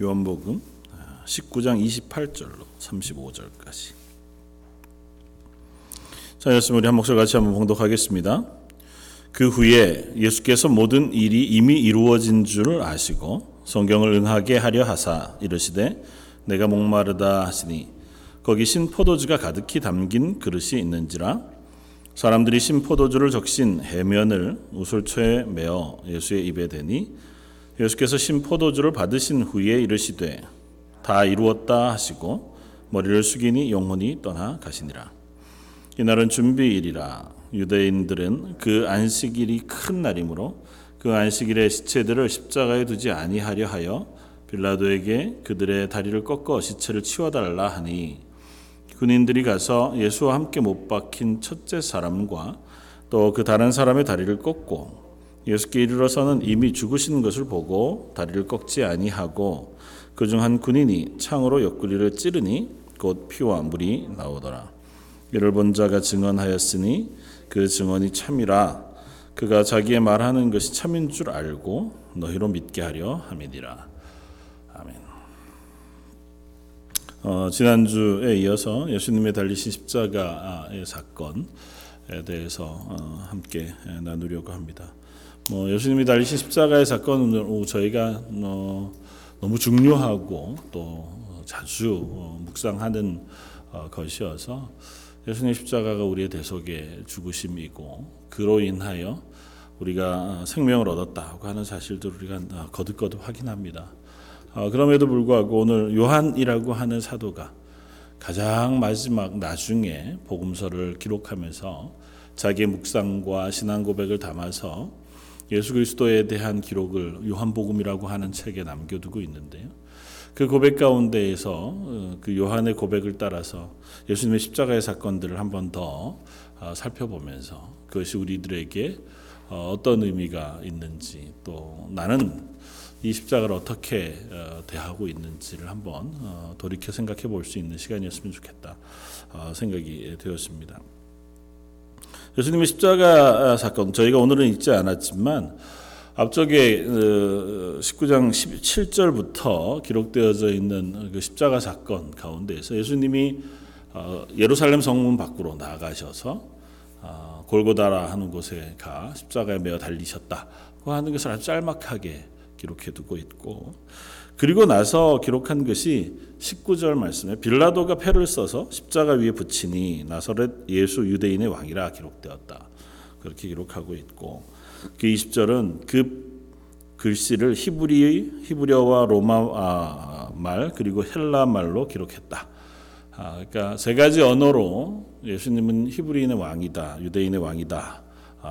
요한복음 19장 28절로 35절까지. 자, 여러분 우리 한 목소리 같이 한번 봉독하겠습니다. 그 후에 예수께서 모든 일이 이미 이루어진 줄 아시고 성경을 응하게 하려 하사 이르시되 내가 목마르다 하시니 거기 신 포도주가 가득히 담긴 그릇이 있는지라 사람들이 신 포도주를 적신 해면을 우슬초에 메어 예수의 입에 대니 예수께서 신 포도주를 받으신 후에 이르시되 다 이루었다 하시고 머리를 숙이니 영혼이 떠나 가시니라. 이날은 준비일이라. 유대인들은 그 안식일이 큰 날이므로 그 안식일의 시체들을 십자가에 두지 아니하려 하여 빌라도에게 그들의 다리를 꺾어 시체를 치워달라 하니 군인들이 가서 예수와 함께 못 박힌 첫째 사람과 또 그 다른 사람의 다리를 꺾고 예수께 이르러서는 이미 죽으신 것을 보고 다리를 꺾지 아니하고 그중 한 군인이 창으로 옆구리를 찌르니 곧 피와 물이 나오더라. 이를 본 자가 증언하였으니 그 증언이 참이라 그가 자기의 말하는 것이 참인 줄 알고 너희로 믿게 하려 함이니라. 아멘. 어, 지난주에 이어서 예수님의 달리신 십자가의 사건에 대해서 어, 함께 나누려고 합니다. 뭐 예수님이 달리신 십자가의 사건은 저희가 어, 너무 중요하고 또 자주 어, 묵상하는 어, 것이어서 예수님 십자가가 우리의 대속의 죽으심이고 그로 인하여 우리가 생명을 얻었다고 하는 사실들 우리가 거듭거듭 확인합니다. 그럼에도 불구하고 오늘 요한이라고 하는 사도가 가장 마지막 나중에 복음서를 기록하면서 자기의 묵상과 신앙 고백을 담아서 예수 그리스도에 대한 기록을 요한복음이라고 하는 책에 남겨두고 있는데요. 그 고백 가운데에서 어, 그 요한의 고백을 따라서 예수님의 십자가의 사건들을 한 번 더 살펴보면서 그것이 우리들에게 어, 어떤 의미가 있는지 또 나는 이 십자가를 어떻게 어, 대하고 있는지를 한번 돌이켜 생각해 볼 수 있는 시간이었으면 좋겠다 생각이 되었습니다. 예수님의 십자가 사건 저희가 오늘은 읽지 않았지만 앞쪽에 19장 어, 17절부터 기록되어져 있는 그 십자가 사건 가운데에서 예수님이 어, 예루살렘 성문 밖으로 나가셔서 어, 골고다라 하는 곳에 가 십자가에 매어 달리셨다고 하는 것을 아주 짤막하게 기록해 두고 있고 그리고 나서 기록한 것이 19절 말씀에 빌라도가 패를 써서 십자가 위에 붙이니 나사렛 예수 유대인의 왕이라 기록되었다. 그렇게 기록하고 있고 그 20절은 그 글씨를 히브리 히브리어와 로마 아, 말 그리고 헬라 말로 기록했다. 아, 그러니까 세 가지 언어로 예수님은 히브리인의 왕이다, 유대인의 왕이다.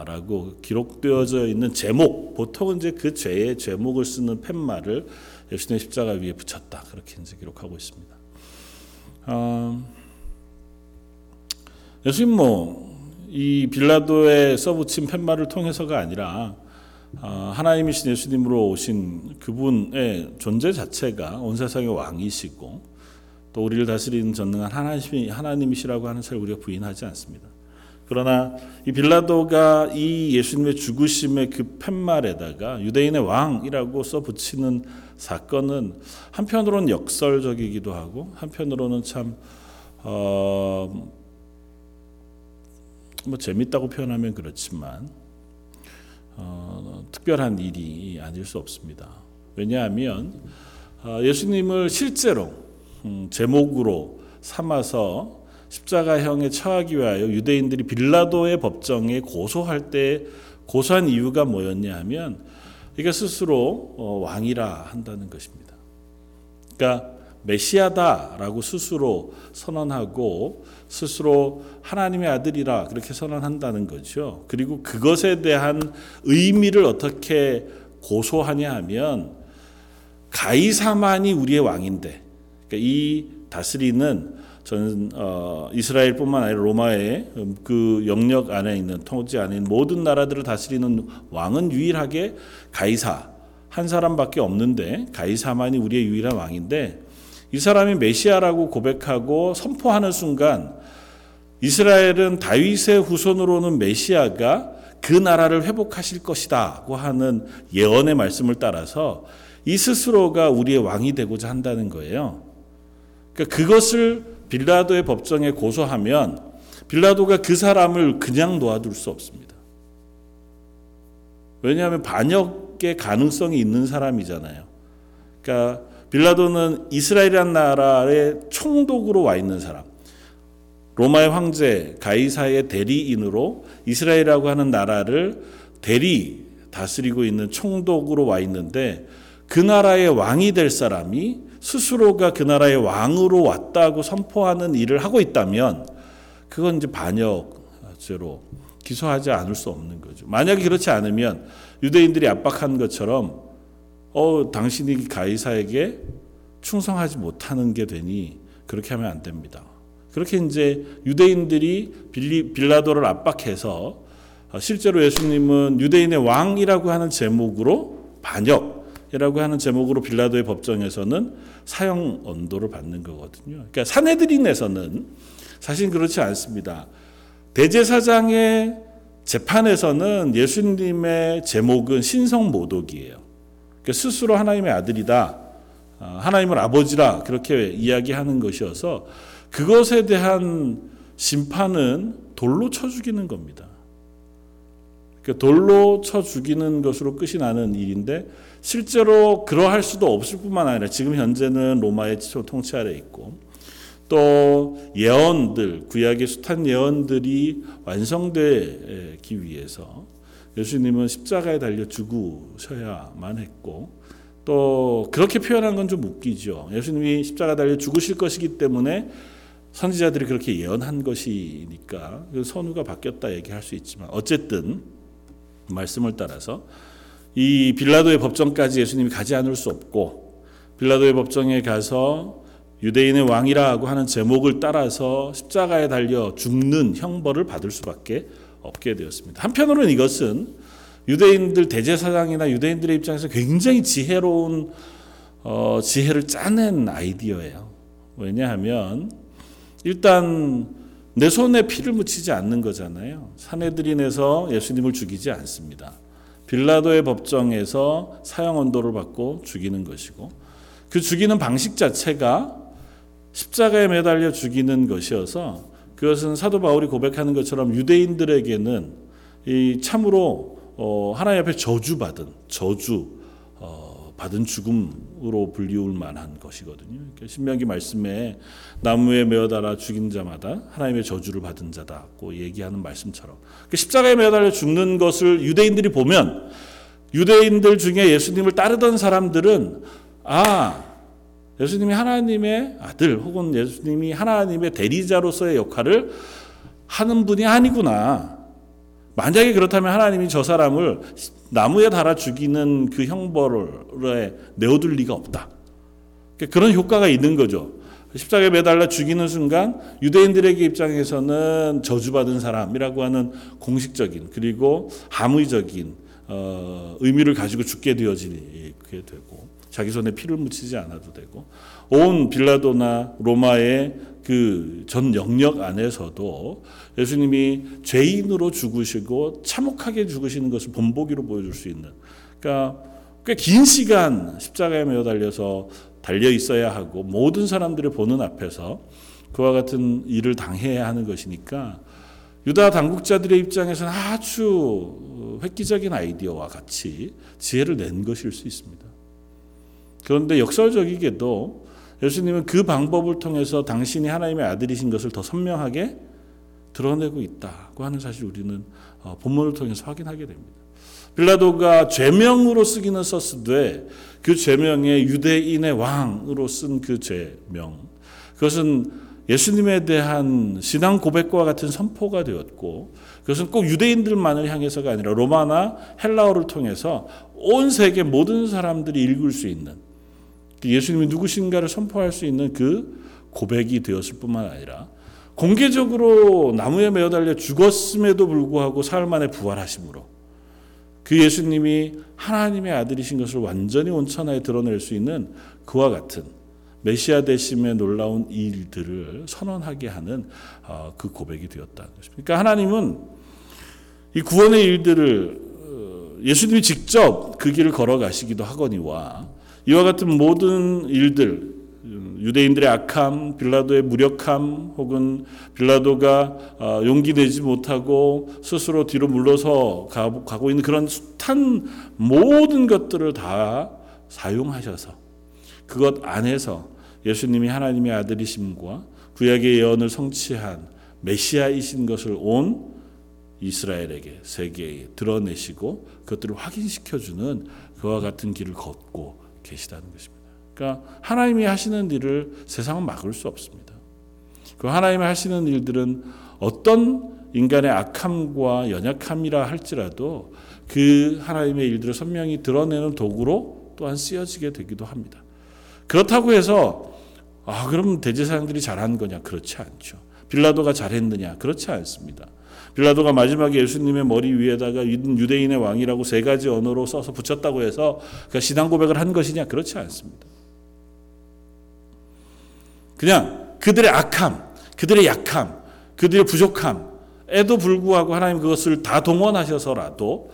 라고 기록되어져 있는 제목 보통은 이제 그 죄의 제목을 쓰는 팻말을 예수님의 십자가 위에 붙였다 그렇게 이제 기록하고 있습니다. 어, 예수님 뭐 이 빌라도에 써붙인 팻말을 통해서가 아니라 어, 하나님이신 예수님으로 오신 그분의 존재 자체가 온 세상의 왕이시고 또 우리를 다스리는 전능한 하나님이 하나님이시라고 하는 사실 우리가 부인하지 않습니다. 그러나 이 빌라도가 이 예수님의 죽으심의 그 팻말에다가 유대인의 왕이라고 써 붙이는 사건은 한편으로는 역설적이기도 하고 한편으로는 참 어, 뭐 재밌다고 표현하면 그렇지만 어, 특별한 일이 아닐 수 없습니다. 왜냐하면 어, 예수님을 실제로 음, 제목으로 삼아서 십자가형에 처하기 위하여 유대인들이 빌라도의 법정에 고소할 때 고소한 이유가 뭐였냐 하면 이게 스스로 어, 왕이라 한다는 것입니다. 그러니까 메시아다라고 스스로 선언하고 스스로 하나님의 아들이라 그렇게 선언한다는 거죠. 그리고 그것에 대한 의미를 어떻게 고소하냐 하면 가이사만이 우리의 왕인데 그러니까 이 다스리는 저는 어, 이스라엘뿐만 아니라 로마의 그 영역 안에 있는 안에 있는 모든 나라들을 다스리는 왕은 유일하게 가이사 한 사람밖에 없는데 가이사만이 우리의 유일한 왕인데 이 사람이 메시아라고 고백하고 선포하는 순간 이스라엘은 다윗의 후손으로는 메시아가 그 나라를 회복하실 것이다고 하는 예언의 말씀을 따라서 이 스스로가 우리의 왕이 되고자 한다는 거예요. 그러니까 그것을 빌라도의 법정에 고소하면 빌라도가 그 사람을 그냥 놓아둘 수 없습니다. 왜냐하면 반역의 가능성이 있는 사람이잖아요. 그러니까 빌라도는 이스라엘이란 나라의 총독으로 와 있는 사람. 로마의 황제 가이사의 대리인으로 이스라엘이라고 하는 나라를 대리 다스리고 있는 총독으로 와 있는데 그 나라의 왕이 될 사람이 스스로가 그 나라의 왕으로 왔다고 선포하는 일을 하고 있다면 그건 이제 반역죄로 기소하지 않을 수 없는 거죠. 만약에 그렇지 않으면 유대인들이 압박한 것처럼 어 당신이 가이사에게 충성하지 못하는 게 되니 그렇게 하면 안 됩니다. 그렇게 이제 유대인들이 빌리, 빌라도를 압박해서 실제로 예수님은 유대인의 왕이라고 하는 제목으로 반역 이라고 하는 제목으로 빌라도의 법정에서는 사형 언도를 받는 거거든요. 그러니까 사내들인에서는 사실 그렇지 않습니다. 대제사장의 재판에서는 예수님의 제목은 신성 모독이에요. 그러니까 스스로 하나님의 아들이다, 하나님을 아버지라 그렇게 이야기하는 것이어서 그것에 대한 심판은 돌로 쳐 죽이는 겁니다. 그러니까 돌로 쳐 죽이는 것으로 끝이 나는 일인데 실제로 그러할 수도 없을 뿐만 아니라 지금 현재는 로마의 통치 아래 있고 또 예언들 구약의 숱한 예언들이 완성되기 위해서 예수님은 십자가에 달려 죽으셔야만 했고 또 그렇게 표현한 건 좀 웃기죠. 예수님이 십자가 달려 죽으실 것이기 때문에 선지자들이 그렇게 예언한 것이니까 그 선우가 바뀌었다 얘기할 수 있지만 어쨌든 말씀을 따라서 이 빌라도의 법정까지 예수님이 가지 않을 수 없고 빌라도의 법정에 가서 유대인의 왕이라고 하는 제목을 따라서 십자가에 달려 죽는 형벌을 받을 수밖에 없게 되었습니다. 한편으로는 이것은 유대인들 대제사장이나 유대인들의 입장에서 굉장히 지혜로운 어, 지혜를 짜낸 아이디어예요. 왜냐하면 일단 내 손에 피를 묻히지 않는 거잖아요. 사내들인에서 예수님을 죽이지 않습니다. 빌라도의 법정에서 사형 언도를 받고 죽이는 것이고 그 죽이는 방식 자체가 십자가에 매달려 죽이는 것이어서 그것은 사도 바울이 고백하는 것처럼 유대인들에게는 이 참으로 어 하나님 앞에 저주받은 저주 어 받은 죽음 으로 불리울 만한 것이거든요. 신명기 말씀에 나무에 매어 달아 죽인 자마다 하나님의 저주를 받은 자다고 얘기하는 말씀처럼 그 십자가에 매어 달려 죽는 것을 유대인들이 보면 유대인들 중에 예수님을 따르던 사람들은 아 예수님이 하나님의 아들 혹은 예수님이 하나님의 대리자로서의 역할을 하는 분이 아니구나. 만약에 그렇다면 하나님이 저 사람을 나무에 달아 죽이는 그 형벌에 내어둘 리가 없다. 그런 효과가 있는 거죠. 십자가에 매달려 죽이는 순간 유대인들에게 입장에서는 저주받은 사람이라고 하는 공식적인 그리고 함의적인 어, 의미를 가지고 죽게 되어지게 되고 자기 손에 피를 묻히지 않아도 되고 온 빌라도나 로마의 그 전 영역 안에서도 예수님이 죄인으로 죽으시고 참혹하게 죽으시는 것을 본보기로 보여줄 수 있는 그러니까 꽤 긴 시간 십자가에 매어 달려서 달려 있어야 하고 모든 사람들이 보는 앞에서 그와 같은 일을 당해야 하는 것이니까 유다 당국자들의 입장에서는 아주 획기적인 아이디어와 같이 지혜를 낸 것일 수 있습니다. 그런데 역설적이게도 예수님은 그 방법을 통해서 당신이 하나님의 아들이신 것을 더 선명하게 드러내고 있다고 하는 사실 우리는 어, 본문을 통해서 확인하게 됩니다. 빌라도가 죄명으로 쓰기는 썼으되 그 죄명에 유대인의 왕으로 쓴 그 죄명 그것은 예수님에 대한 신앙 고백과 같은 선포가 되었고 그것은 꼭 유대인들만을 향해서가 아니라 로마나 헬라어를 통해서 온 세계 모든 사람들이 읽을 수 있는 예수님이 누구신가를 선포할 수 있는 그 고백이 되었을 뿐만 아니라 공개적으로 나무에 매어 달려 죽었음에도 불구하고 사흘 만에 부활하심으로 그 예수님이 하나님의 아들이신 것을 완전히 온천하에 드러낼 수 있는 그와 같은 메시아 되심의 놀라운 일들을 선언하게 하는 어, 그 고백이 되었다는 것입니다. 그러니까 하나님은 이 구원의 일들을 어, 예수님이 직접 그 길을 걸어가시기도 하거니와 이와 같은 모든 일들 유대인들의 악함, 빌라도의 무력함, 혹은 빌라도가 어, 용기 내지 못하고 스스로 뒤로 물러서 가고 있는 그런 숱한 모든 것들을 다 사용하셔서 그것 안에서 예수님이 하나님의 아들이심과 구약의 예언을 성취한 메시아이신 것을 온 이스라엘에게 세계에 드러내시고 그것들을 확인시켜주는 그와 같은 길을 걷고 계시다는 것입니다. 그러니까 하나님이 하시는 일을 세상은 막을 수 없습니다. 그 하나님이 하시는 일들은 어떤 인간의 악함과 연약함이라 할지라도 그 하나님의 일들을 선명히 드러내는 도구로 또한 쓰여지게 되기도 합니다. 그렇다고 해서 아 그럼 대제사장들이 잘한 거냐 그렇지 않죠. 빌라도가 잘했느냐 그렇지 않습니다. 빌라도가 마지막에 예수님의 머리 위에다가 유대인의 왕이라고 세 가지 언어로 써서 붙였다고 해서 그 신앙 고백을 한 것이냐 그렇지 않습니다. 그냥 그들의 악함, 그들의 약함, 그들의 부족함에도 불구하고 하나님 그것을 다 동원하셔서라도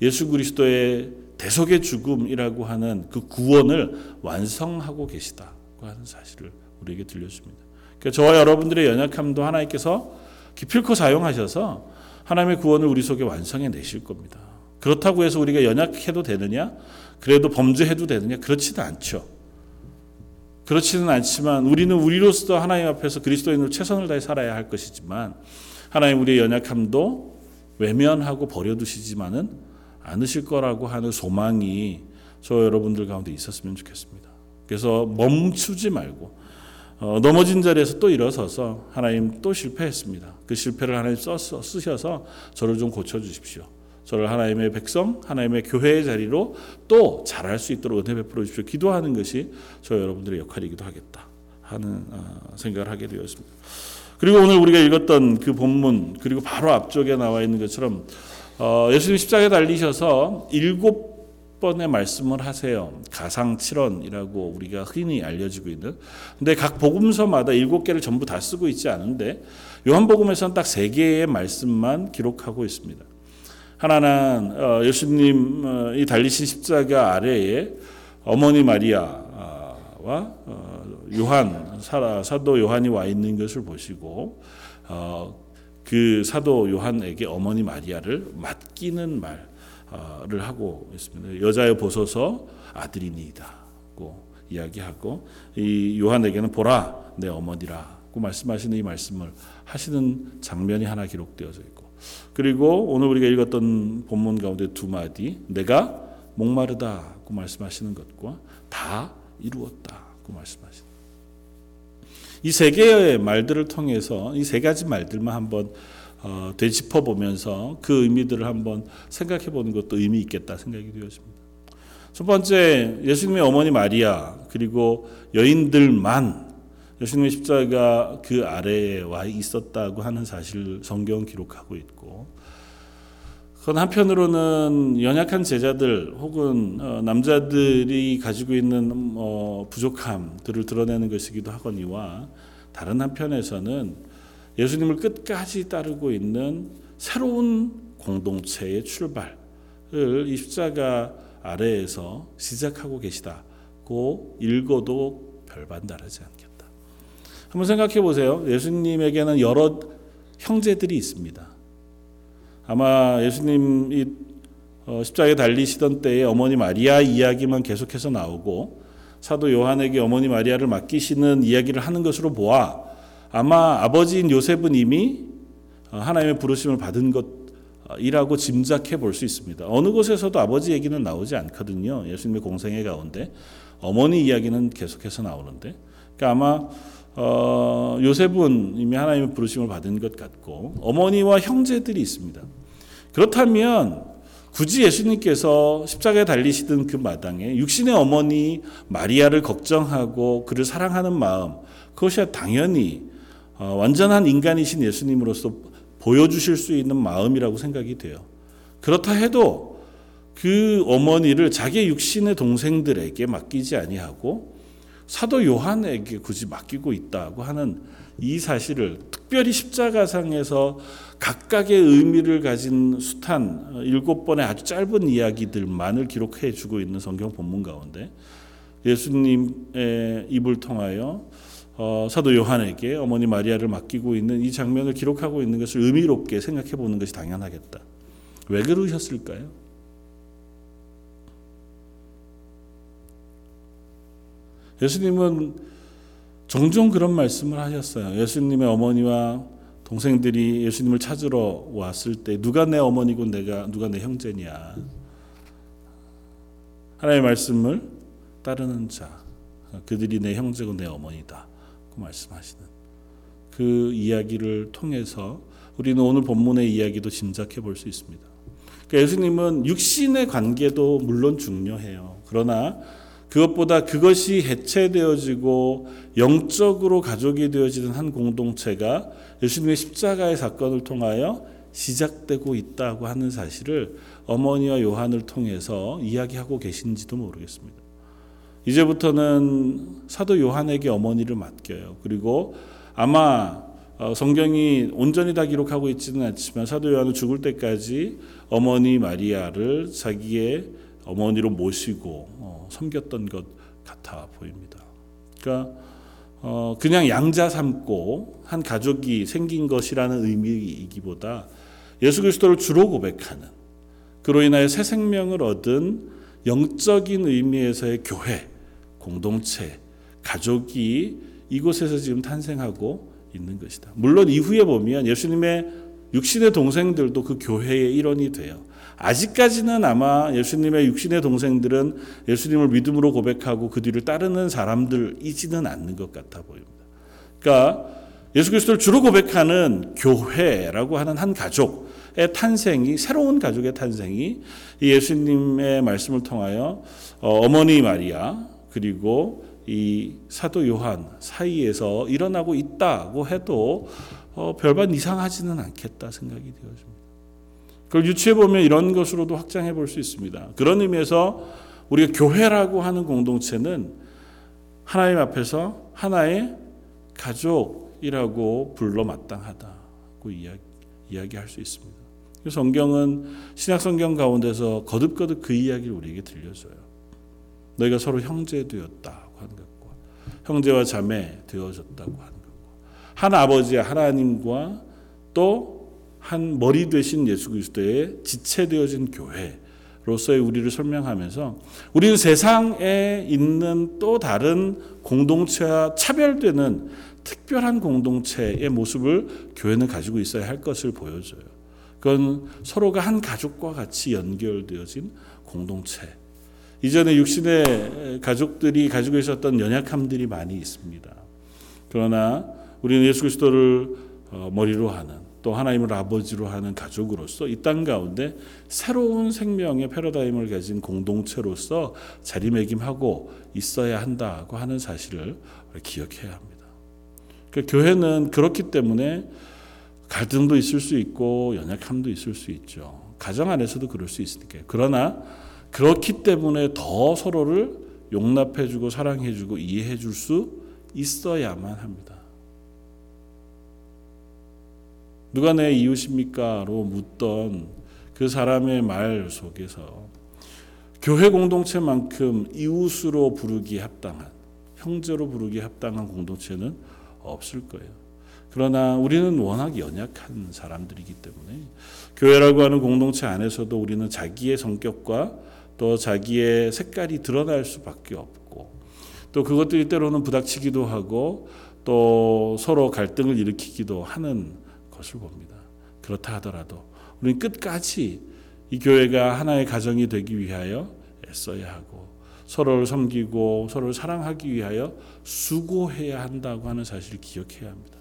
예수 그리스도의 대속의 죽음이라고 하는 그 구원을 완성하고 계시다고 하는 사실을 우리에게 들려줍니다. 그러니까 저와 여러분들의 연약함도 하나님께서 기필코 사용하셔서 하나님의 구원을 우리 속에 완성해 내실 겁니다. 그렇다고 해서 우리가 연약해도 되느냐? 그래도 범죄해도 되느냐? 그렇지는 않죠. 그렇지는 않지만 우리는 우리로서 하나님 앞에서 그리스도인으로 최선을 다해 살아야 할 것이지만 하나님 우리의 연약함도 외면하고 버려두시지만은 않으실 거라고 하는 소망이 저 여러분들 가운데 있었으면 좋겠습니다. 그래서 멈추지 말고 어, 넘어진 자리에서 또 일어서서 하나님 또 실패했습니다. 그 실패를 하나님 써서 쓰셔서 저를 좀 고쳐 주십시오. 저를 하나님의 백성, 하나님의 교회의 자리로 또 잘할 수 있도록 은혜 베풀어 주십시오. 기도하는 것이 저 여러분들의 역할이기도 하겠다 하는 어, 생각을 하게 되었습니다. 그리고 오늘 우리가 읽었던 그 본문 그리고 바로 앞쪽에 나와 있는 것처럼 어, 예수님 십자가에 달리셔서 일곱 번의 말씀을 하세요. 가상 7원이라고 우리가 흔히 알려지고 있는. 근데 각 복음서마다 일곱 개를 전부 다 쓰고 있지 않은데 요한복음에서는 딱 세 개의 말씀만 기록하고 있습니다. 하나는 어, 예수님이 달리신 십자가 아래에 어머니 마리아와 어, 요한 사도 요한이 와 있는 것을 보시고 어, 그 사도 요한에게 어머니 마리아를 맡기는 말. 를 하고 있습니다. 여자여 보소서 아들이니이다고 이야기하고 이 요한에게는 보라 내 어머니라고 말씀하시는 이 말씀을 하시는 장면이 하나 기록되어져 있고 그리고 오늘 우리가 읽었던 본문 가운데 두 마디 내가 목마르다고 말씀하시는 것과 다 이루었다고 말씀하시는 이 세 개의 말들을 통해서 이 세 가지 말들만 한번 어, 되짚어 보면서 그 의미들을 한번 생각해 보는 것도 의미 있겠다 생각이 되었습니다. 첫 번째 예수님의 어머니 마리아 그리고 여인들만 예수님의 십자가 그 아래에 와 있었다고 하는 사실을 성경 기록하고 있고 그건 한편으로는 연약한 제자들 혹은 어, 남자들이 가지고 있는 어, 부족함들을 드러내는 것이기도 하거니와 다른 한편에서는 예수님을 끝까지 따르고 있는 새로운 공동체의 출발을 이 십자가 아래에서 시작하고 계시다고 읽어도 별반 다르지 않겠다. 한번 생각해 보세요. 예수님에게는 여러 형제들이 있습니다. 아마 예수님이 어, 십자가에 달리시던 때에 어머니 마리아 이야기만 계속해서 나오고 사도 요한에게 어머니 마리아를 맡기시는 이야기를 하는 것으로 보아 아마 아버지인 요셉은 이미 어, 하나님의 부르심을 받은 것이라고 짐작해 볼 수 있습니다. 어느 곳에서도 아버지 얘기는 나오지 않거든요. 예수님의 공생애 가운데 어머니 이야기는 계속해서 나오는데, 그러니까 아마 어, 요셉은 이미 하나님의 부르심을 받은 것 같고 어머니와 형제들이 있습니다. 그렇다면 굳이 예수님께서 십자가에 달리시던 그 마당에 육신의 어머니 마리아를 걱정하고 그를 사랑하는 마음 그것이 당연히 어, 완전한 인간이신 예수님으로서 보여주실 수 있는 마음이라고 생각이 돼요. 그렇다 해도 그 어머니를 자기 육신의 동생들에게 맡기지 아니하고 사도 요한에게 굳이 맡기고 있다고 하는 이 사실을 특별히 십자가상에서 각각의 의미를 가진 숱한 일곱 번의 아주 짧은 이야기들만을 기록해 주고 있는 성경 본문 가운데 예수님의 입을 통하여 어, 사도 요한에게 어머니 마리아를 맡기고 있는 이 장면을 기록하고 있는 것을 의미롭게 생각해 보는 것이 당연하겠다. 왜 그러셨을까요? 예수님은 종종 그런 말씀을 하셨어요. 예수님의 어머니와 동생들이 예수님을 찾으러 왔을 때 누가 내 어머니고 내가 누가 내 형제냐. 하나님의 말씀을 따르는 자 그들이 내 형제고 내 어머니다. 그 말씀하시는 그 이야기를 통해서 우리는 오늘 본문의 이야기도 짐작해 볼 수 있습니다. 그러니까 예수님은 육신의 관계도 물론 중요해요. 그러나 그것보다 그것이 해체되어지고 영적으로 가족이 되어지는 한 공동체가 예수님의 십자가의 사건을 통하여 시작되고 있다고 하는 사실을 어머니와 요한을 통해서 이야기하고 계신지도 모르겠습니다. 이제부터는 사도 요한에게 어머니를 맡겨요. 그리고 아마 어, 성경이 온전히 다 기록하고 있지는 않지만 사도 요한은 죽을 때까지 어머니 마리아를 자기의 어머니로 모시고 어, 섬겼던 것 같아 보입니다. 그러니까 어, 그냥 양자 삼고 한 가족이 생긴 것이라는 의미이기보다 예수 그리스도를 주로 고백하는 그로 인하여 새 생명을 얻은 영적인 의미에서의 교회, 공동체, 가족이 이곳에서 지금 탄생하고 있는 것이다. 물론 이후에 보면 예수님의 육신의 동생들도 그 교회의 일원이 돼요. 아직까지는 아마 예수님의 육신의 동생들은 예수님을 믿음으로 고백하고 그 뒤를 따르는 사람들이지는 않는 것 같아 보입니다. 그러니까 예수 그리스도를 주로 고백하는 교회라고 하는 한 가족의 탄생이 새로운 가족의 탄생이 예수님의 말씀을 통하여 어, 어머니 마리아 그리고 이 사도 요한 사이에서 일어나고 있다고 해도 어, 별반 이상하지는 않겠다 생각이 되어집니다. 그걸 유추해 보면 이런 것으로도 확장해 볼 수 있습니다. 그런 의미에서 우리가 교회라고 하는 공동체는 하나님 앞에서 하나의 가족이라고 불러 마땅하다고 이야기, 이야기할 수 있습니다. 성경은 신약 성경 가운데서 거듭거듭 그 이야기를 우리에게 들려줘요. 너희가 서로 형제 되었다고 하는 것과 형제와 자매 되어졌다고 하는 것과 한 아버지 하나님과 또 한 머리 되신 예수 그리스도의 지체되어진 교회로서의 우리를 설명하면서 우리는 세상에 있는 또 다른 공동체와 차별되는 특별한 공동체의 모습을 교회는 가지고 있어야 할 것을 보여줘요. 그건 서로가 한 가족과 같이 연결되어진 공동체. 이전에 육신의 가족들이 가지고 있었던 연약함들이 많이 있습니다. 그러나 우리는 예수 그리스도를 어, 머리로 하는 또 하나님을 아버지로 하는 가족으로서 이 땅 가운데 새로운 생명의 패러다임을 가진 공동체로서 자리매김하고 있어야 한다고 하는 사실을 기억해야 합니다. 그 교회는 그렇기 때문에 갈등도 있을 수 있고 연약함도 있을 수 있죠. 가정 안에서도 그럴 수 있으니까. 그러나 그렇기 때문에 더 서로를 용납해주고 사랑해주고 이해해줄 수 있어야만 합니다. 누가 내 이웃입니까?로 묻던 그 사람의 말 속에서 교회 공동체만큼 이웃으로 부르기 합당한 형제로 부르기 합당한 공동체는 없을 거예요. 그러나 우리는 워낙 연약한 사람들이기 때문에 교회라고 하는 공동체 안에서도 우리는 자기의 성격과 또 자기의 색깔이 드러날 수밖에 없고 또 그것들이 때로는 부닥치기도 하고 또 서로 갈등을 일으키기도 하는 것을 봅니다. 그렇다 하더라도 우리는 끝까지 이 교회가 하나의 가정이 되기 위하여 애써야 하고 서로를 섬기고 서로를 사랑하기 위하여 수고해야 한다고 하는 사실을 기억해야 합니다.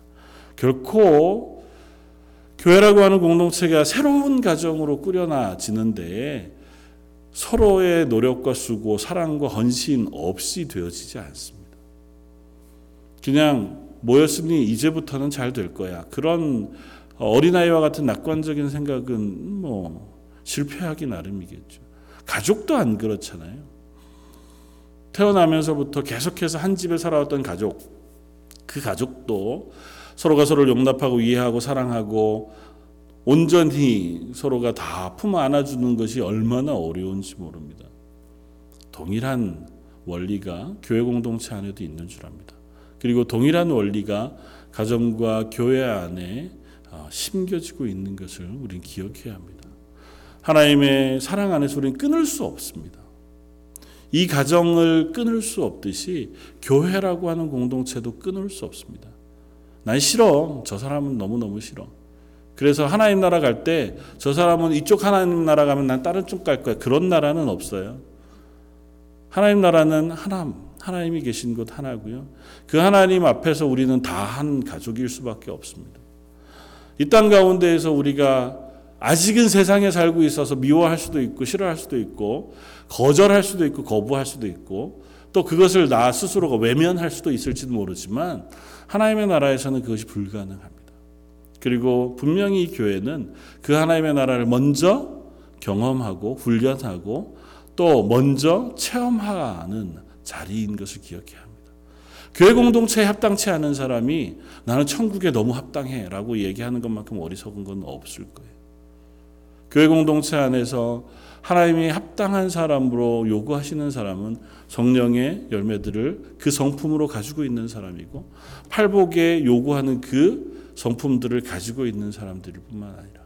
결코 교회라고 하는 공동체가 새로운 가정으로 꾸려나지는데 서로의 노력과 수고, 사랑과 헌신 없이 되어지지 않습니다. 그냥 모였으니 이제부터는 잘 될 거야. 그런 어린아이와 같은 낙관적인 생각은 뭐 실패하기 나름이겠죠. 가족도 안 그렇잖아요. 태어나면서부터 계속해서 한 집에 살아왔던 가족, 그 가족도 서로가 서로를 용납하고 이해하고 사랑하고 온전히 서로가 다 품어 안아주는 것이 얼마나 어려운지 모릅니다. 동일한 원리가 교회 공동체 안에도 있는 줄 압니다. 그리고 동일한 원리가 가정과 교회 안에 어, 심겨지고 있는 것을 우리는 기억해야 합니다. 하나님의 사랑 안에서 우리는 끊을 수 없습니다. 이 가정을 끊을 수 없듯이 교회라고 하는 공동체도 끊을 수 없습니다. 난 싫어. 저 사람은 너무너무 싫어. 그래서 하나님 나라 갈 때 저 사람은 이쪽 하나님 나라 가면 난 다른 쪽 갈 거야. 그런 나라는 없어요. 하나님 나라는 하나, 하나님이 계신 곳 하나고요. 그 하나님 앞에서 우리는 다 한 가족일 수밖에 없습니다. 이 땅 가운데에서 우리가 아직은 세상에 살고 있어서 미워할 수도 있고 싫어할 수도 있고 거절할 수도 있고 거부할 수도 있고 또 그것을 나 스스로가 외면할 수도 있을지도 모르지만 하나님의 나라에서는 그것이 불가능합니다. 그리고 분명히 이 교회는 그 하나님의 나라를 먼저 경험하고 훈련하고 또 먼저 체험하는 자리인 것을 기억해야 합니다. 교회 공동체에 합당치 않은 사람이 나는 천국에 너무 합당해 라고 얘기하는 것만큼 어리석은 건 없을 거예요. 교회 공동체 안에서 하나님이 합당한 사람으로 요구하시는 사람은 성령의 열매들을 그 성품으로 가지고 있는 사람이고 팔복에 요구하는 그 성품들을 가지고 있는 사람들일 뿐만 아니라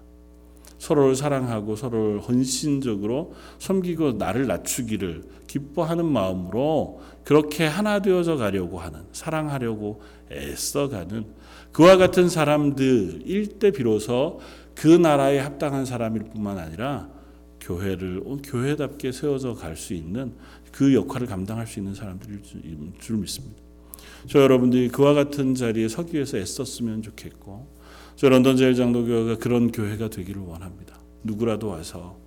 서로를 사랑하고 서로를 헌신적으로 섬기고 나를 낮추기를 기뻐하는 마음으로 그렇게 하나 되어져 가려고 하는 사랑하려고 애써가는 그와 같은 사람들일 때 비로소 그 나라에 합당한 사람일 뿐만 아니라 교회를 교회답게 세워져 갈 수 있는 그 역할을 감당할 수 있는 사람들일 줄 믿습니다. 저 여러분들이 그와 같은 자리에 서기 위해서 애썼으면 좋겠고 저 런던 제일 장로교회가 그런 교회가 되기를 원합니다. 누구라도 와서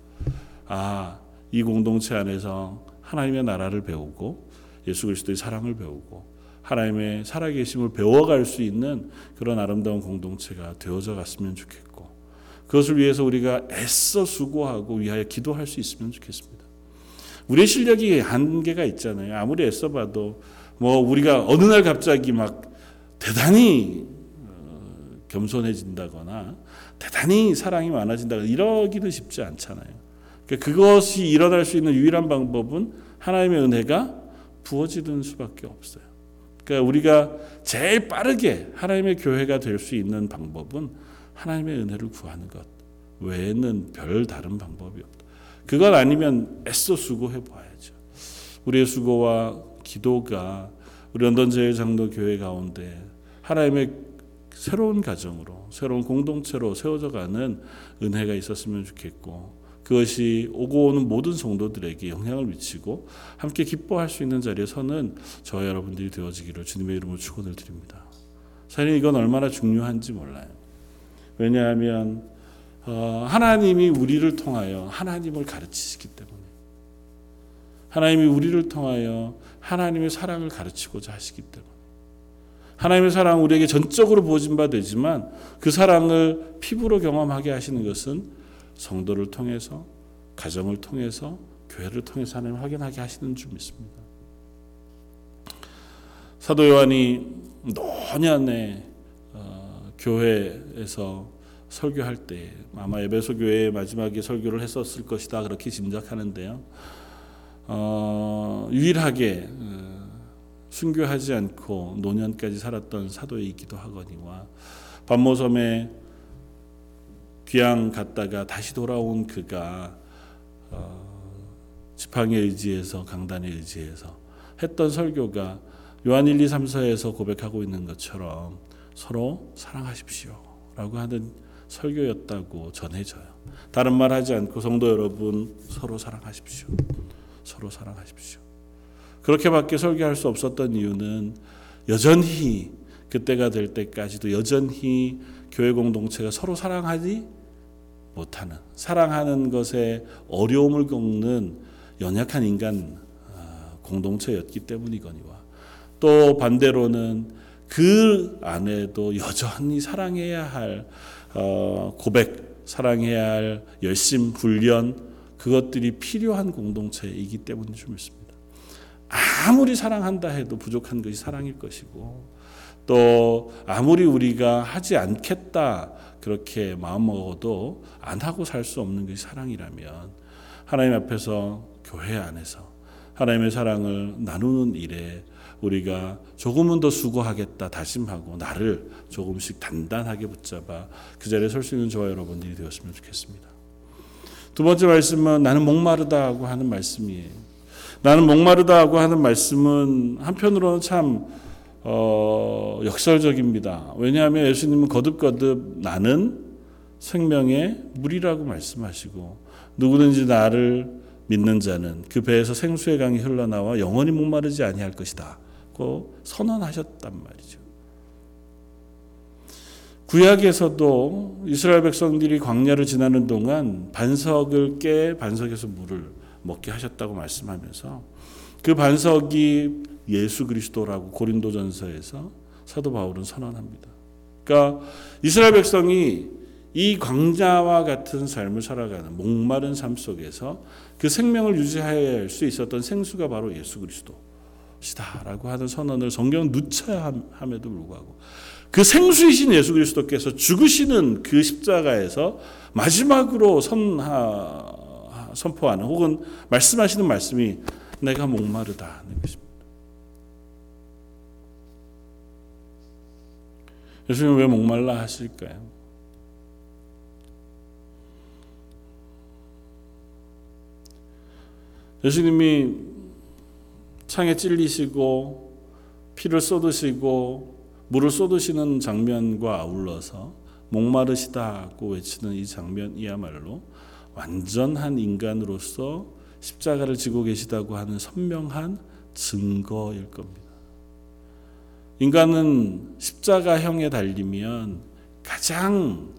아, 이 공동체 안에서 하나님의 나라를 배우고 예수 그리스도의 사랑을 배우고 하나님의 살아계심을 배워갈 수 있는 그런 아름다운 공동체가 되어져 갔으면 좋겠고 그것을 위해서 우리가 애써 수고하고 위하여 기도할 수 있으면 좋겠습니다. 우리의 실력이 한계가 있잖아요. 아무리 애써봐도 뭐 우리가 어느 날 갑자기 막 대단히 어, 겸손해진다거나 대단히 사랑이 많아진다거나 이러기는 쉽지 않잖아요. 그러니까 그것이 일어날 수 있는 유일한 방법은 하나님의 은혜가 부어지는 수밖에 없어요. 그러니까 우리가 제일 빠르게 하나님의 교회가 될 수 있는 방법은 하나님의 은혜를 구하는 것 외에는 별 다른 방법이 없다. 그것 아니면 애써 수고해 봐야죠. 우리의 수고와 기도가 우리 런던 제일 장로 교회 가운데 하나님의 새로운 가정으로 새로운 공동체로 세워져 가는 은혜가 있었으면 좋겠고 그것이 오고 오는 모든 성도들에게 영향을 미치고 함께 기뻐할 수 있는 자리에 서는 저 여러분들이 되어지기를 주님의 이름으로 축원을 드립니다. 사실 이건 얼마나 중요한지 몰라요. 왜냐하면 어, 하나님이 우리를 통하여 하나님을 가르치시기 때문에 하나님이 우리를 통하여 하나님의 사랑을 가르치고자 하시기 때문에 하나님의 사랑 우리에게 전적으로 부어진 바 되지만 그 사랑을 피부로 경험하게 하시는 것은 성도를 통해서 가정을 통해서 교회를 통해서 하나님 확인하게 하시는 줄 믿습니다. 사도 요한이 노년에 어, 교회에서 설교할 때 아마 에베소 교회의 마지막에 설교를 했었을 것이다 그렇게 짐작하는데요. 어, 유일하게 어, 순교하지 않고 노년까지 살았던 사도이기도 하거니와 반모섬에 귀양 갔다가 다시 돌아온 그가 어, 지팡이 의지해서 강단에 의지해서 했던 설교가 요한 1, 2, 3서에서 고백하고 있는 것처럼 서로 사랑하십시오라고 하는 설교였다고 전해져요. 다른 말 하지 않고 성도 여러분 서로 사랑하십시오. 서로 사랑하십시오. 그렇게밖에 설교할 수 없었던 이유는 여전히 그때가 될 때까지도 여전히 교회 공동체가 서로 사랑하지 못하는 사랑하는 것에 어려움을 겪는 연약한 인간 아, 공동체였기 때문이거니와 또 반대로는 그 안에도 여전히 사랑해야 할 어, 고백, 사랑해야 할 열심, 훈련 그것들이 필요한 공동체이기 때문인 줄 믿습니다. 아무리 사랑한다 해도 부족한 것이 사랑일 것이고 또 아무리 우리가 하지 않겠다 그렇게 마음 먹어도 안 하고 살 수 없는 것이 사랑이라면 하나님 앞에서 교회 안에서 하나님의 사랑을 나누는 일에 우리가 조금은 더 수고하겠다 다짐하고 나를 조금씩 단단하게 붙잡아 그 자리에 설 수 있는 저와 여러분들이 되었으면 좋겠습니다. 두 번째 말씀은 나는 목마르다고 하는 말씀이에요. 나는 목마르다고 하는 말씀은 한편으로는 참 어, 역설적입니다. 왜냐하면 예수님은 거듭거듭 나는 생명의 물이라고 말씀하시고 누구든지 나를 믿는 자는 그 배에서 생수의 강이 흘러나와 영원히 목마르지 아니할 것이다 고 선언하셨단 말이죠. 구약에서도 이스라엘 백성들이 광야를 지나는 동안 반석을 깨 반석에서 물을 먹게 하셨다고 말씀하면서 그 반석이 예수 그리스도라고 고린도전서에서 사도 바울은 선언합니다. 그러니까 이스라엘 백성이 이 광자와 같은 삶을 살아가는 목마른 삶 속에서 그 생명을 유지해야 할 수 있었던 생수가 바로 예수 그리스도시다라고 하는 선언을 성경은 누차 함에도 불구하고 그 생수이신 예수 그리스도께서 죽으시는 그 십자가에서 마지막으로 선하, 선포하는 혹은 말씀하시는 말씀이 내가 목마르다는 것입니다. 예수님 왜 목말라 하실까요? 예수님이 창에 찔리시고 피를 쏟으시고 물을 쏟으시는 장면과 아울러서 목마르시다고 외치는 이 장면이야말로 완전한 인간으로서 십자가를 지고 계시다고 하는 선명한 증거일 겁니다. 인간은 십자가형에 달리면 가장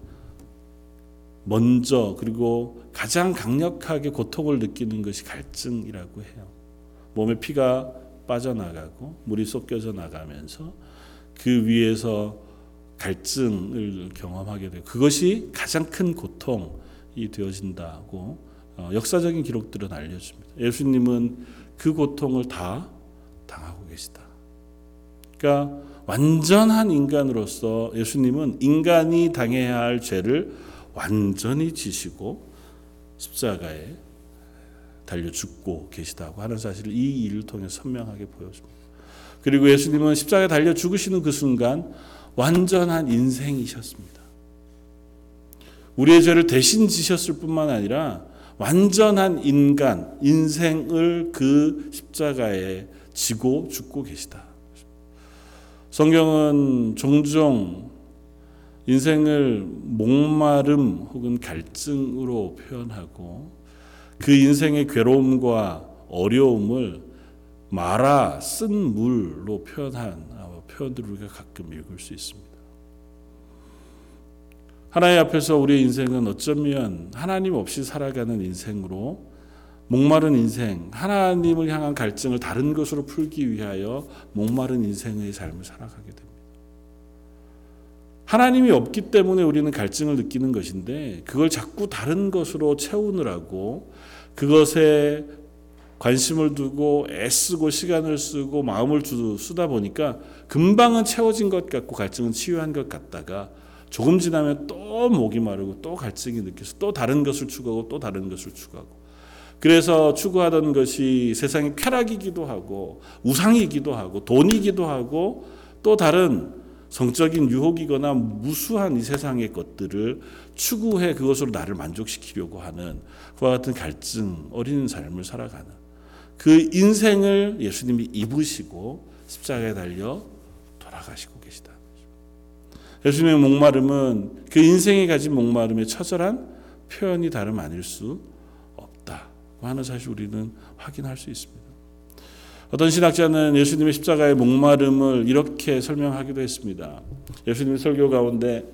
먼저 그리고 가장 강력하게 고통을 느끼는 것이 갈증이라고 해요. 몸에 피가 빠져나가고 물이 쏟겨져 나가면서 그 위에서 갈증을 경험하게 돼요. 그것이 가장 큰 고통이 되어진다고 어, 역사적인 기록들은 알려줍니다. 예수님은 그 고통을 다 당하고 계시다. 그러니까 완전한 인간으로서 예수님은 인간이 당해야 할 죄를 완전히 지시고 십자가에 달려 죽고 계시다고 하는 사실을 이 일을 통해 선명하게 보여줍니다. 그리고 예수님은 십자가에 달려 죽으시는 그 순간 완전한 인생이셨습니다. 우리의 죄를 대신 지셨을 뿐만 아니라 완전한 인간, 인생을 그 십자가에 지고 죽고 계시다. 성경은 종종 인생을 목마름 혹은 갈증으로 표현하고 그 인생의 괴로움과 어려움을 말아 쓴 물로 표현한 표현들을 우리가 가끔 읽을 수 있습니다. 하나님 앞에서 우리의 인생은 어쩌면 하나님 없이 살아가는 인생으로 목마른 인생, 하나님을 향한 갈증을 다른 것으로 풀기 위하여 목마른 인생의 삶을 살아가게 됩니다. 하나님이 없기 때문에 우리는 갈증을 느끼는 것인데 그걸 자꾸 다른 것으로 채우느라고 그것에 관심을 두고 애쓰고 시간을 쓰고 마음을 쓰다 보니까 금방은 채워진 것 같고 갈증은 치유한 것 같다가 조금 지나면 또 목이 마르고 또 갈증이 느껴서 또 다른 것을 추구하고 또 다른 것을 추구하고. 그래서 추구하던 것이 세상의 쾌락이기도 하고 우상이기도 하고 돈이기도 하고 또 다른 성적인 유혹이거나 무수한 이 세상의 것들을 추구해 그것으로 나를 만족시키려고 하는 그와 같은 갈증 어린 삶을 살아가는 그 인생을 예수님이 입으시고 십자가에 달려 돌아가시고 계시다. 예수님의 목마름은 그 인생이 가진 목마름의 처절한 표현이 다름 아닐 수 없다고 하는 사실 우리는 확인할 수 있습니다. 어떤 신학자는 예수님의 십자가의 목마름을 이렇게 설명하기도 했습니다. 예수님 설교 가운데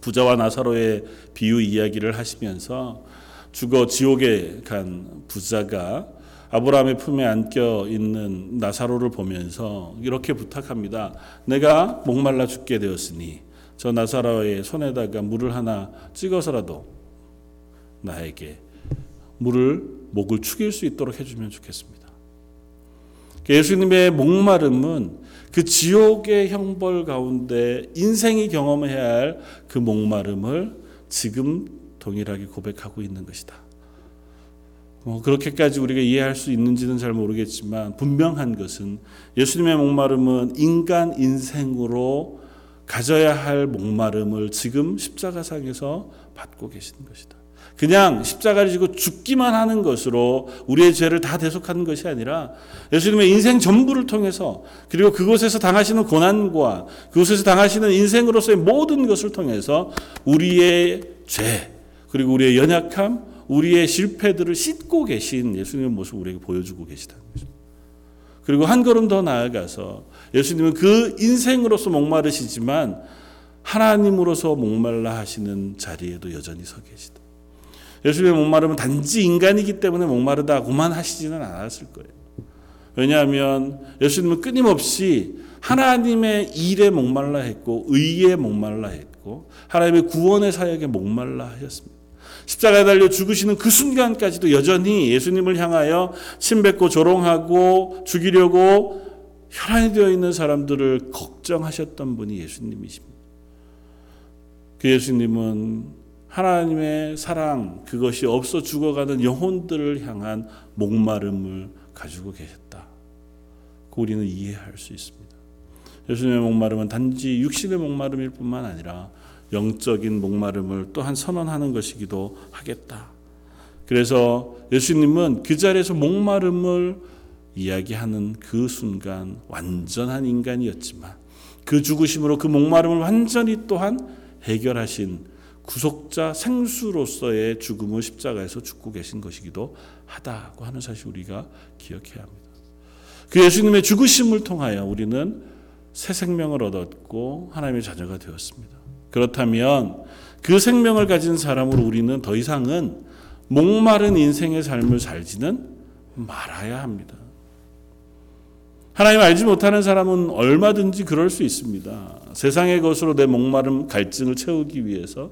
부자와 나사로의 비유 이야기를 하시면서 죽어 지옥에 간 부자가 아브라함의 품에 안겨 있는 나사로를 보면서 이렇게 부탁합니다. 내가 목말라 죽게 되었으니 저 나사로의 손에다가 물을 하나 찍어서라도 나에게 물을 목을 축일 수 있도록 해주면 좋겠습니다. 예수님의 목마름은 그 지옥의 형벌 가운데 인생이 경험해야 할 그 목마름을 지금 동일하게 고백하고 있는 것이다. 뭐 그렇게까지 우리가 이해할 수 있는지는 잘 모르겠지만 분명한 것은 예수님의 목마름은 인간 인생으로 가져야 할 목마름을 지금 십자가상에서 받고 계신 것이다. 그냥 십자가를 지고 죽기만 하는 것으로 우리의 죄를 다 대속하는 것이 아니라 예수님의 인생 전부를 통해서 그리고 그곳에서 당하시는 고난과 그곳에서 당하시는 인생으로서의 모든 것을 통해서 우리의 죄 그리고 우리의 연약함 우리의 실패들을 씻고 계신 예수님의 모습을 우리에게 보여주고 계시다는 거죠. 그리고 한 걸음 더 나아가서 예수님은 그 인생으로서 목마르시지만 하나님으로서 목말라 하시는 자리에도 여전히 서 계시다. 예수님의 목마름은 단지 인간이기 때문에 목마르다고만 하시지는 않았을 거예요. 왜냐하면 예수님은 끊임없이 하나님의 일에 목말라 했고 의에 목말라 했고 하나님의 구원의 사역에 목말라 하셨습니다. 십자가에 달려 죽으시는 그 순간까지도 여전히 예수님을 향하여 침뱉고 조롱하고 죽이려고 혈안이 되어 있는 사람들을 걱정하셨던 분이 예수님이십니다. 그 예수님은 하나님의 사랑 그것이 없어 죽어가는 영혼들을 향한 목마름을 가지고 계셨다. 그 우리는 이해할 수 있습니다. 예수님의 목마름은 단지 육신의 목마름일 뿐만 아니라 영적인 목마름을 또한 선언하는 것이기도 하겠다. 그래서 예수님은 그 자리에서 목마름을 이야기하는 그 순간 완전한 인간이었지만 그 죽으심으로 그 목마름을 완전히 또한 해결하신 구속자 생수로서의 죽음을 십자가에서 죽고 계신 것이기도 하다고 하는 사실 우리가 기억해야 합니다. 그 예수님의 죽으심을 통하여 우리는 새 생명을 얻었고 하나님의 자녀가 되었습니다. 그렇다면 그 생명을 가진 사람으로 우리는 더 이상은 목마른 인생의 삶을 살지는 말아야 합니다. 하나님 알지 못하는 사람은 얼마든지 그럴 수 있습니다. 세상의 것으로 내 목마름 갈증을 채우기 위해서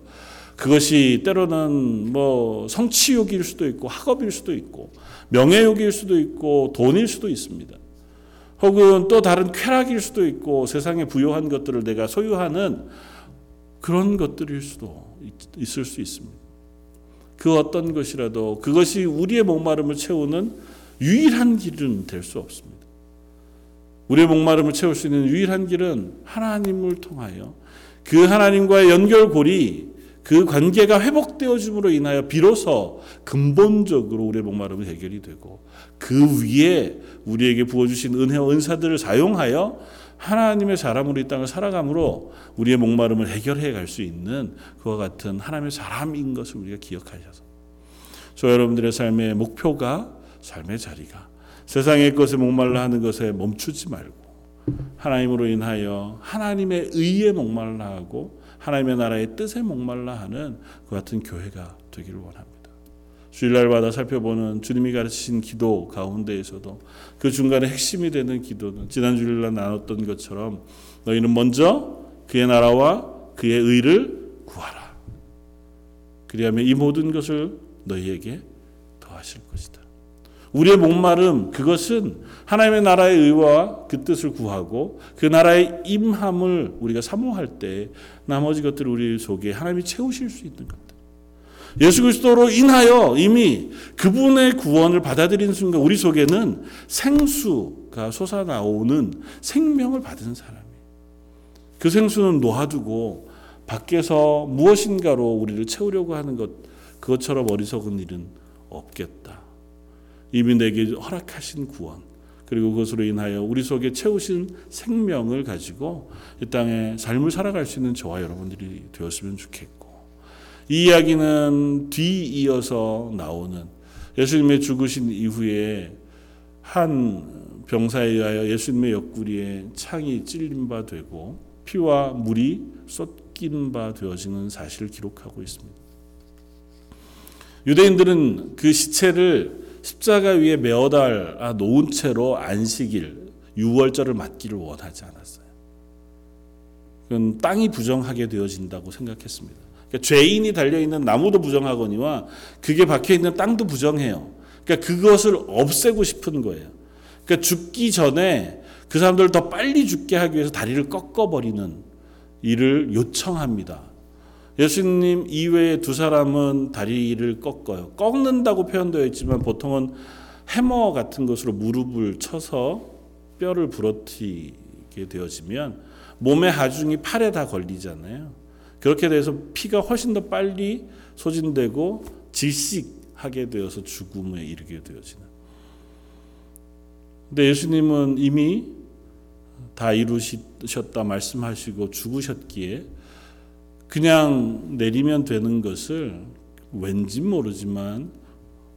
그것이 때로는 뭐 성취욕일 수도 있고 학업일 수도 있고 명예욕일 수도 있고 돈일 수도 있습니다. 혹은 또 다른 쾌락일 수도 있고 세상에 부요한 것들을 내가 소유하는 그런 것들일 수도 있을 수 있습니다. 그 어떤 것이라도 그것이 우리의 목마름을 채우는 유일한 길은 될 수 없습니다. 우리의 목마름을 채울 수 있는 유일한 길은 하나님을 통하여 그 하나님과의 연결고리 그 관계가 회복되어짐으로 인하여 비로소 근본적으로 우리의 목마름은 해결이 되고 그 위에 우리에게 부어주신 은혜와 은사들을 사용하여 하나님의 사람으로 이 땅을 살아감으로 우리의 목마름을 해결해 갈 수 있는 그와 같은 하나님의 사람인 것을 우리가 기억하셔서 저 여러분들의 삶의 목표가 삶의 자리가 세상의 것에 목말라 하는 것에 멈추지 말고 하나님으로 인하여 하나님의 의에 목말라 하고 하나님의 나라의 뜻에 목말라 하는 그 같은 교회가 되기를 원합니다. 주일날마다 살펴보는 주님이 가르치신 기도 가운데에서도 그 중간에 핵심이 되는 기도는 지난 주일날 나눴던 것처럼 너희는 먼저 그의 나라와 그의 의를 구하라. 그리하면 이 모든 것을 너희에게 더하실 것이다. 우리의 목마름 그것은 하나님의 나라의 의와 그 뜻을 구하고 그 나라의 임함을 우리가 사모할 때 나머지 것들을 우리 속에 하나님이 채우실 수 있는 것들. 예수 그리스도로 인하여 이미 그분의 구원을 받아들인 순간 우리 속에는 생수가 솟아나오는 생명을 받은 사람이. 그 생수는 놓아두고 밖에서 무엇인가로 우리를 채우려고 하는 것 그것처럼 어리석은 일은 없겠다. 이미 내게 허락하신 구원 그리고 그것으로 인하여 우리 속에 채우신 생명을 가지고 이 땅에 삶을 살아갈 수 있는 저와 여러분들이 되었으면 좋겠고 이 이야기는 뒤이어서 나오는 예수님의 죽으신 이후에 한 병사에 의하여 예수님의 옆구리에 창이 찔린 바 되고 피와 물이 쏟긴 바 되어지는 사실을 기록하고 있습니다. 유대인들은 그 시체를 십자가 위에 메어달 놓은 채로 안식일 유월절을 맞기를 원하지 않았어요. 그건 땅이 부정하게 되어진다고 생각했습니다. 그러니까 죄인이 달려 있는 나무도 부정하거니와 그게 박혀 있는 땅도 부정해요. 그러니까 그것을 없애고 싶은 거예요. 그러니까 죽기 전에 그 사람들을 더 빨리 죽게 하기 위해서 다리를 꺾어 버리는 일을 요청합니다. 예수님 이외에 두 사람은 다리를 꺾어요. 꺾는다고 표현되어 있지만 보통은 해머 같은 것으로 무릎을 쳐서 뼈를 부러뜨리게 되어지면 몸의 하중이 팔에 다 걸리잖아요. 그렇게 돼서 피가 훨씬 더 빨리 소진되고 질식하게 되어서 죽음에 이르게 되어지는. 근데 예수님은 이미 다 이루셨다 말씀하시고 죽으셨기에 그냥 내리면 되는 것을 왠지 모르지만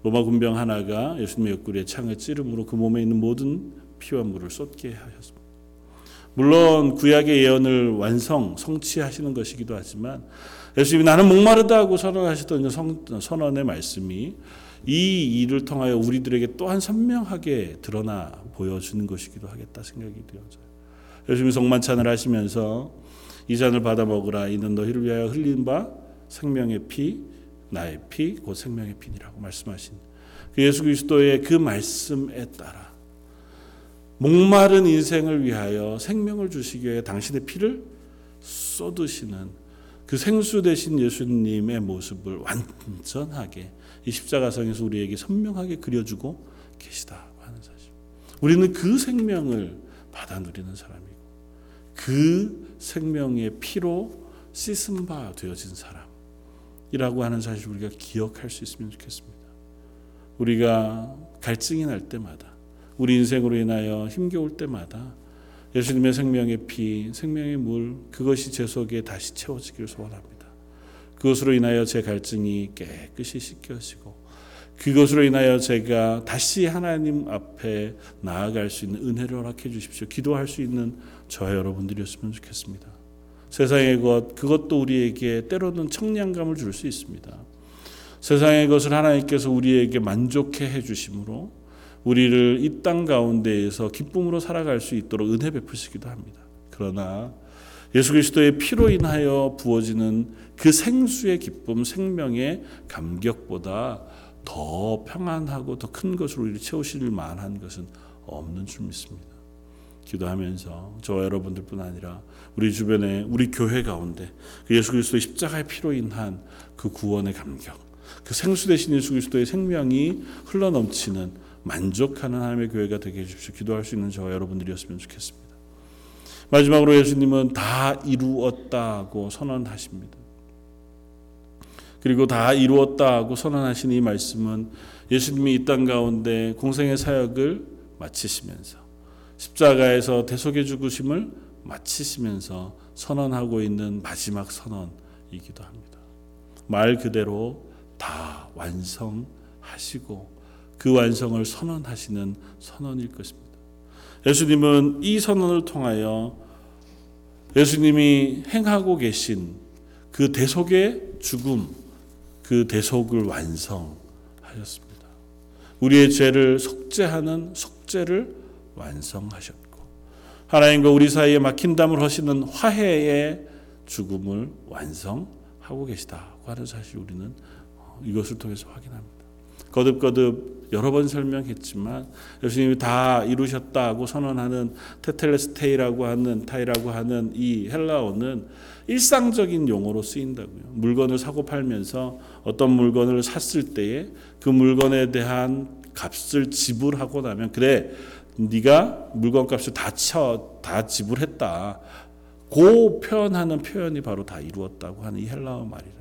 로마 군병 하나가 예수님의 옆구리에 창을 찌름으로 그 몸에 있는 모든 피와 물을 쏟게 하셨습니다. 물론 구약의 예언을 완성 성취하시는 것이기도 하지만 예수님이 나는 목마르다 하고 선언하셨던 선언의 말씀이 이 일을 통하여 우리들에게 또한 선명하게 드러나 보여주는 것이기도 하겠다 생각이 되어져요. 예수님이 성만찬을 하시면서 이 잔을 받아 먹으라 이는 너희를 위하여 흘린 바 생명의 피 나의 피 곧 생명의 피니라고 말씀하신 그 예수 그리스도의 그 말씀에 따라 목마른 인생을 위하여 생명을 주시기 위해 당신의 피를 쏟으시는 그 생수 되신 예수님의 모습을 완전하게 이 십자가상에서 우리에게 선명하게 그려주고 계시다고 하는 사실. 우리는 그 생명을 받아 누리는 사람이고 그 생명의 피로 씻은 바 되어진 사람이라고 하는 사실 우리가 기억할 수 있으면 좋겠습니다. 우리가 갈증이 날 때마다 우리 인생으로 인하여 힘겨울 때마다 예수님의 생명의 피, 생명의 물 그것이 제 속에 다시 채워지기를 소원합니다. 그것으로 인하여 제 갈증이 깨끗이 씻겨지고 그것으로 인하여 제가 다시 하나님 앞에 나아갈 수 있는 은혜를 허락해 주십시오. 기도할 수 있는 저와 여러분들이었으면 좋겠습니다. 세상의 것 그것도 우리에게 때로는 청량감을 줄 수 있습니다. 세상의 것을 하나님께서 우리에게 만족해 해 주심으로 우리를 이 땅 가운데에서 기쁨으로 살아갈 수 있도록 은혜 베푸시기도 합니다. 그러나 예수 그리스도의 피로 인하여 부어지는 그 생수의 기쁨, 생명의 감격보다 더 평안하고 더 큰 것으로 우리를 채우실 만한 것은 없는 줄 믿습니다. 기도하면서 저와 여러분들뿐 아니라 우리 주변에 우리 교회 가운데 그 예수 그리스도의 십자가의 피로 인한 그 구원의 감격, 그 생수 대신 예수 그리스도의 생명이 흘러 넘치는 만족하는 하나님의 교회가 되게 해주십시오. 기도할 수 있는 저와 여러분들이었으면 좋겠습니다. 마지막으로 예수님은 다 이루었다고 선언하십니다. 그리고 다 이루었다고 선언하신 이 말씀은 예수님이 이 땅 가운데 공생의 사역을 마치시면서 십자가에서 대속의 죽으심을 마치시면서 선언하고 있는 마지막 선언이기도 합니다. 말 그대로 다 완성하시고 그 완성을 선언하시는 선언일 것입니다. 예수님은 이 선언을 통하여 예수님이 행하고 계신 그 대속의 죽음, 그 대속을 완성하셨습니다. 우리의 죄를 속죄하는 속죄를 완성하셨고 하나님과 우리 사이에 막힌 담을 허시는 화해의 죽음을 완성하고 계시다고 하는 사실 우리는 이것을 통해서 확인합니다. 거듭거듭 여러 번 설명했지만 예수님이 다 이루셨다고 선언하는 테텔레스테이라고 하는 타이라고 하는 이 헬라어는 일상적인 용어로 쓰인다고요. 물건을 사고 팔면서 어떤 물건을 샀을 때에 그 물건에 대한 값을 지불하고 나면 그래 네가 물건 값을 다 쳐, 다 지불했다. 고 표현하는 표현이 바로 다 이루었다고 하는 이 헬라어 말이라.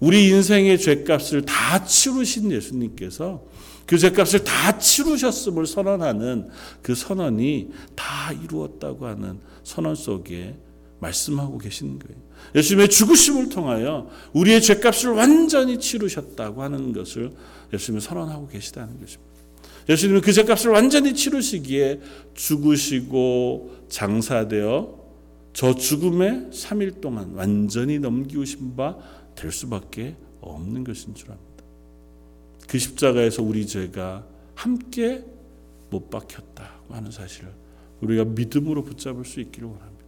우리 인생의 죄값을 다 치르신 예수님께서 그 죄값을 다 치르셨음을 선언하는 그 선언이 다 이루었다고 하는 선언 속에 말씀하고 계시는 거예요. 예수님의 죽으심을 통하여 우리의 죄값을 완전히 치르셨다고 하는 것을 예수님이 선언하고 계시다는 것입니다. 예수님은 그 죄값을 완전히 치르시기에 죽으시고 장사되어 저 죽음의 3일 동안 완전히 넘기우신 바 될 수밖에 없는 것인 줄 압니다. 그 십자가에서 우리 죄가 함께 못 박혔다고 하는 사실을 우리가 믿음으로 붙잡을 수 있기를 원합니다.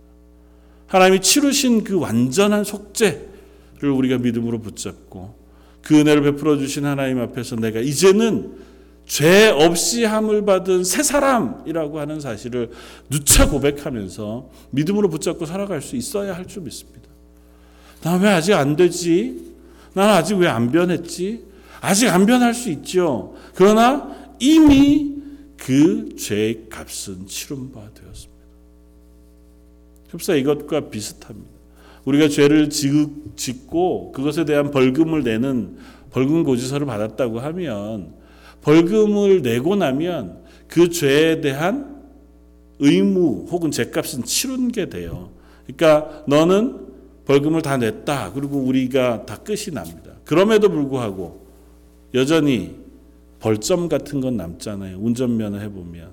하나님이 치르신 그 완전한 속죄를 우리가 믿음으로 붙잡고 그 은혜를 베풀어 주신 하나님 앞에서 내가 이제는 죄 없이 함을 받은 새 사람이라고 하는 사실을 누차 고백하면서 믿음으로 붙잡고 살아갈 수 있어야 할 줄 믿습니다. 나 왜 아직 안 되지? 나는 아직 왜 안 변했지? 아직 안 변할 수 있죠. 그러나 이미 그 죄의 값은 치른 바 되었습니다. 흡사 이것과 비슷합니다. 우리가 죄를 짓고 그것에 대한 벌금을 내는 벌금 고지서를 받았다고 하면 벌금을 내고 나면 그 죄에 대한 의무 혹은 죄값은 치른 게 돼요. 그러니까 너는 벌금을 다 냈다. 그리고 우리가 다 끝이 납니다. 그럼에도 불구하고 여전히 벌점 같은 건 남잖아요. 운전면허 해보면.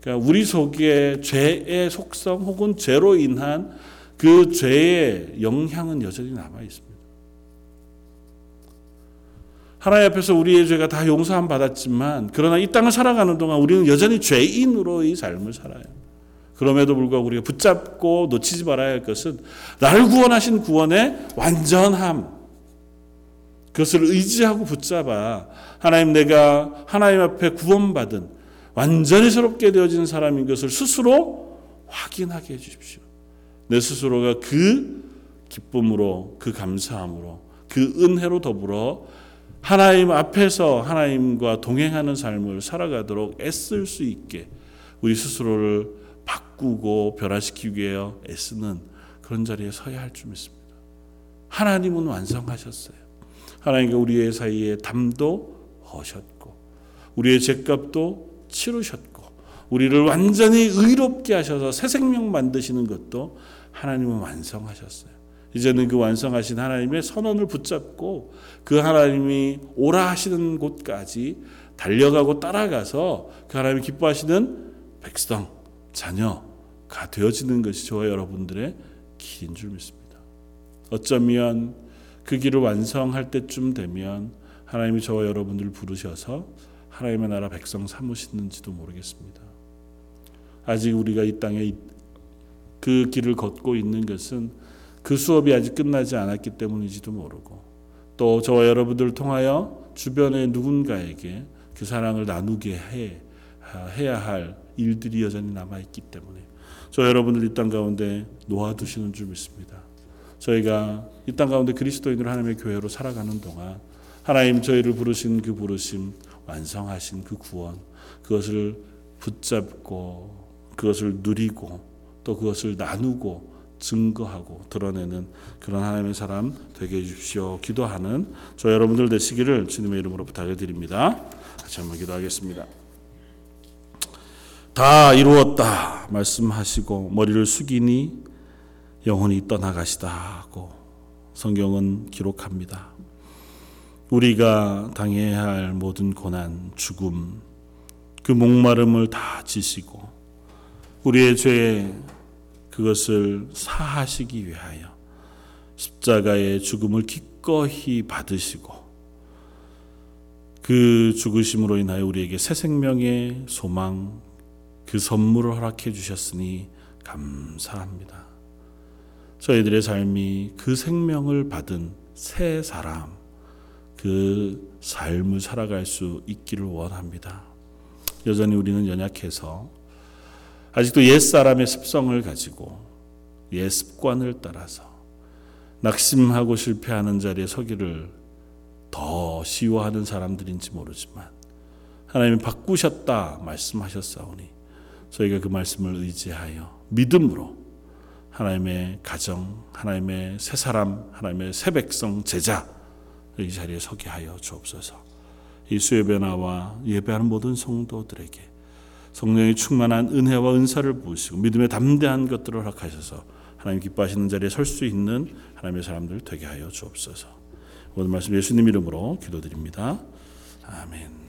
그러니까 우리 속에 죄의 속성 혹은 죄로 인한 그 죄의 영향은 여전히 남아 있습니다. 하나님 앞에서 우리의 죄가 다 용서함 받았지만 그러나 이 땅을 살아가는 동안 우리는 여전히 죄인으로의 삶을 살아요. 그럼에도 불구하고 우리가 붙잡고 놓치지 말아야 할 것은 나를 구원하신 구원의 완전함. 그것을 의지하고 붙잡아 하나님 내가 하나님 앞에 구원받은 완전히 새롭게 되어진 사람인 것을 스스로 확인하게 해 주십시오. 내 스스로가 그 기쁨으로 그 감사함으로 그 은혜로 더불어 하나님 앞에서 하나님과 동행하는 삶을 살아가도록 애쓸 수 있게 우리 스스로를 바꾸고 변화시키기 위해 애쓰는 그런 자리에 서야 할 줄 믿습니다. 하나님은 완성하셨어요. 하나님과 우리의 사이에 담도 하셨고 우리의 죄값도 치르셨고 우리를 완전히 의롭게 하셔서 새 생명 만드시는 것도 하나님은 완성하셨어요. 이제는 그 완성하신 하나님의 선언을 붙잡고 그 하나님이 오라 하시는 곳까지 달려가고 따라가서 그 하나님이 기뻐하시는 백성, 자녀가 되어지는 것이 저와 여러분들의 길인 줄 믿습니다. 어쩌면 그 길을 완성할 때쯤 되면 하나님이 저와 여러분들을 부르셔서 하나님의 나라 백성 삼으시는지도 모르겠습니다. 아직 우리가 이 땅에 그 길을 걷고 있는 것은 그 수업이 아직 끝나지 않았기 때문인지도 모르고 또 저와 여러분들을 통하여 주변의 누군가에게 그 사랑을 나누게 해, 해야 할 일들이 여전히 남아있기 때문에 저 여러분들 이땅 가운데 놓아두시는 줄 믿습니다. 저희가 이 땅 가운데 그리스도인으로 하나님의 교회로 살아가는 동안 하나님 저희를 부르신 그 부르심 완성하신 그 구원 그것을 붙잡고 그것을 누리고 또 그것을 나누고 증거하고 드러내는 그런 하나님의 사람 되게 해주십시오. 기도하는 저 여러분들 되시기를 주님의 이름으로 부탁을 드립니다. 같이 한번 기도하겠습니다. 다 이루었다 말씀하시고 머리를 숙이니 영혼이 떠나가시다고 성경은 기록합니다. 우리가 당해야 할 모든 고난, 죽음, 그 목마름을 다 지시고 우리의 죄 그것을 사하시기 위하여 십자가의 죽음을 기꺼이 받으시고 그 죽으심으로 인하여 우리에게 새 생명의 소망 그 선물을 허락해 주셨으니 감사합니다. 저희들의 삶이 그 생명을 받은 새 사람 그 삶을 살아갈 수 있기를 원합니다. 여전히 우리는 연약해서 아직도 옛 사람의 습성을 가지고 옛 습관을 따라서 낙심하고 실패하는 자리에 서기를 더 시워하는 사람들인지 모르지만 하나님이 바꾸셨다 말씀하셨사오니 저희가 그 말씀을 의지하여 믿음으로 하나님의 가정, 하나님의 새 사람, 하나님의 새 백성, 제자 이 자리에 서게 하여 주옵소서. 이 수의 변화와 예배하는 모든 성도들에게 성령의 충만한 은혜와 은사를 부으시고 믿음의 담대한 것들을 허락하셔서 하나님 기뻐하시는 자리에 설 수 있는 하나님의 사람들 되게 하여 주옵소서. 오늘 말씀 예수님 이름으로 기도드립니다. 아멘.